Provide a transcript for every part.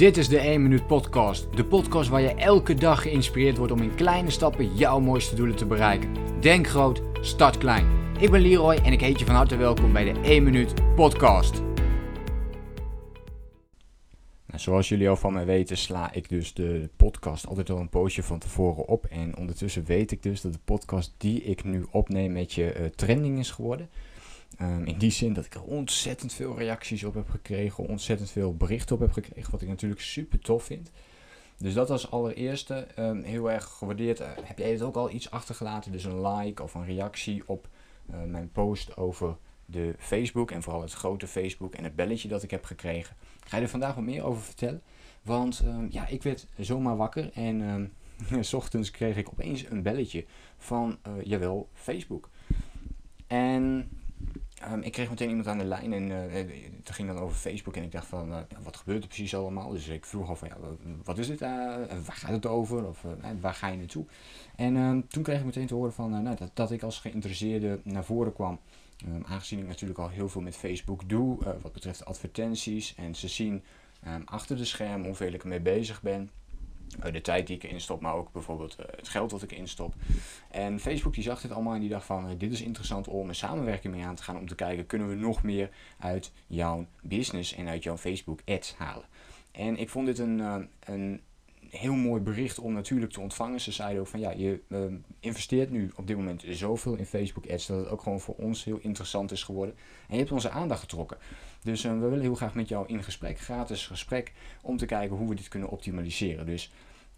Dit is de 1 Minuut Podcast. De podcast waar je elke dag geïnspireerd wordt om in kleine stappen jouw mooiste doelen te bereiken. Denk groot, start klein. Ik ben Leroy en ik heet je van harte welkom bij de 1 Minuut Podcast. Nou, zoals jullie al van mij weten, sla ik dus de podcast altijd al een poosje van tevoren op. En ondertussen weet ik dus dat de podcast die ik nu opneem met je uh, trending is geworden. Um, in die zin dat ik er ontzettend veel reacties op heb gekregen, ontzettend veel berichten op heb gekregen, wat ik natuurlijk super tof vind. Dus dat als allereerste um, heel erg gewaardeerd. Uh, heb jij het ook al iets achtergelaten? Dus een like of een reactie op uh, mijn post over de Facebook en vooral het grote Facebook en het belletje dat ik heb gekregen. Ga je er vandaag wat meer over vertellen. Want um, ja, ik werd zomaar wakker en s ochtends kreeg ik opeens een belletje van, uh, jawel, Facebook. En Um, ik kreeg meteen iemand aan de lijn en uh, het ging dan over Facebook en ik dacht van, uh, wat gebeurt er precies allemaal? Dus ik vroeg al van, ja, wat is dit? Uh, waar gaat het over? Of waar ga je naartoe? En um, toen kreeg ik meteen te horen van, nou, dat, dat ik als geïnteresseerde naar voren kwam. Um, aangezien ik natuurlijk al heel veel met Facebook doe, wat betreft advertenties. En ze zien achter de scherm hoeveel ik ermee bezig ben. Eh, de tijd die ik erin stop, maar ook bijvoorbeeld uh, het geld wat ik instop. En Facebook die zag dit allemaal en die dacht van, uh, dit is interessant om een samenwerking mee aan te gaan om te kijken, kunnen we nog meer uit jouw business en uit jouw Facebook ads halen. En ik vond dit een, een heel mooi bericht om natuurlijk te ontvangen. Ze zeiden ook van ja, je investeert nu op dit moment zoveel in Facebook ads dat het ook gewoon voor ons heel interessant is geworden. En je hebt onze aandacht getrokken. Dus we willen heel graag met jou in gesprek, gratis gesprek, om te kijken hoe we dit kunnen optimaliseren. Dus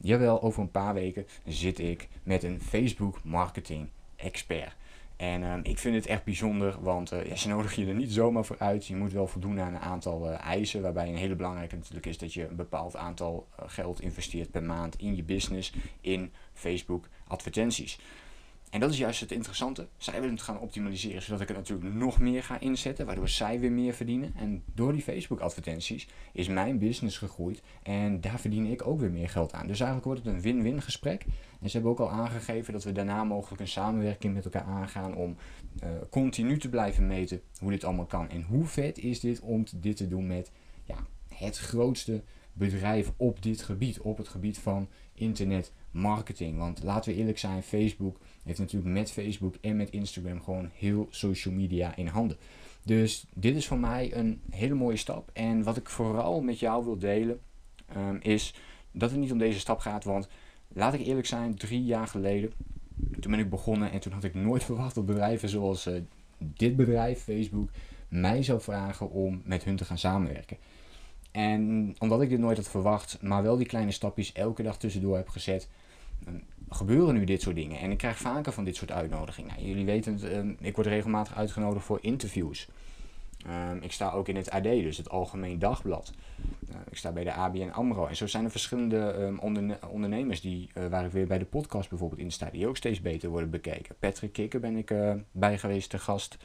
Jawel, over een paar weken zit ik met een Facebook marketing expert. En uh, ik vind het echt bijzonder, want uh, ja, ze nodigen je er niet zomaar voor uit. Je moet wel voldoen aan een aantal uh, eisen, waarbij een hele belangrijke natuurlijk is dat je een bepaald aantal geld investeert per maand in je business in Facebook advertenties. En dat is juist het interessante. Zij willen het gaan optimaliseren, zodat ik het natuurlijk nog meer ga inzetten, waardoor zij weer meer verdienen. En door die Facebook-advertenties is mijn business gegroeid en daar verdien ik ook weer meer geld aan. Dus eigenlijk wordt het een win-win gesprek. En ze hebben ook al aangegeven dat we daarna mogelijk een samenwerking met elkaar aangaan om uh, continu te blijven meten hoe dit allemaal kan. En hoe vet is dit om dit te doen met ja, het grootste bedrijf op dit gebied, op het gebied van internet marketing. Want laten we eerlijk zijn, Facebook heeft natuurlijk met Facebook en met Instagram gewoon heel social media in handen. Dus dit is voor mij een hele mooie stap. En wat ik vooral met jou wil delen, um, is dat het niet om deze stap gaat. Want laat ik eerlijk zijn, drie jaar geleden, toen ben ik begonnen en toen had ik nooit verwacht dat bedrijven zoals uh, dit bedrijf, Facebook, mij zou vragen om met hun te gaan samenwerken. En omdat ik dit nooit had verwacht, maar wel die kleine stapjes elke dag tussendoor heb gezet, gebeuren nu dit soort dingen. En ik krijg vaker van dit soort uitnodigingen. Nou, jullie weten het, ehm, ik word regelmatig uitgenodigd voor interviews. Um, ik sta ook in het AD, dus het Algemeen Dagblad. Uh, ik sta bij de ABN AMRO. En zo zijn er verschillende onderne ondernemers die, uh, waar ik weer bij de podcast bijvoorbeeld in sta, die ook steeds beter worden bekeken. Patrick Kikker ben ik uh, bij geweest, de gast.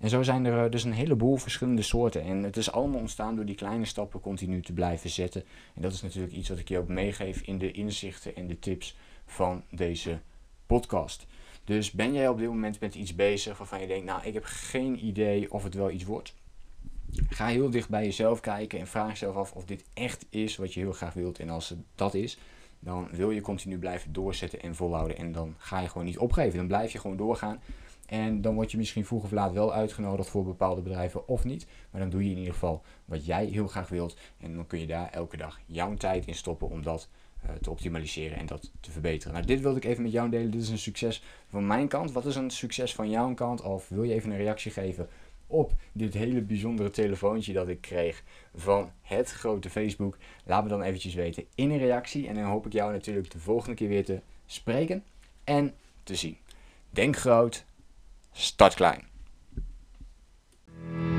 En zo zijn er dus een heleboel verschillende soorten. En het is allemaal ontstaan door die kleine stappen continu te blijven zetten. En dat is natuurlijk iets wat ik je ook meegeef in de inzichten en de tips van deze podcast. Dus ben jij op dit moment met iets bezig waarvan je denkt, nou ik heb geen idee of het wel iets wordt. Ga heel dicht bij jezelf kijken en vraag jezelf af of dit echt is wat je heel graag wilt. En als het dat is, dan wil je continu blijven doorzetten en volhouden. En dan ga je gewoon niet opgeven. Dan blijf je gewoon doorgaan. En dan word je misschien vroeg of laat wel uitgenodigd voor bepaalde bedrijven of niet. Maar dan doe je in ieder geval wat jij heel graag wilt. En dan kun je daar elke dag jouw tijd in stoppen om dat te optimaliseren en dat te verbeteren. Nou, dit wilde ik even met jou delen. Dit is een succes van mijn kant. Wat is een succes van jouw kant? Of wil je even een reactie geven op dit hele bijzondere telefoontje dat ik kreeg van het grote Facebook? Laat me dan eventjes weten in een reactie. En dan hoop ik jou natuurlijk de volgende keer weer te spreken en te zien. Denk groot, start klein.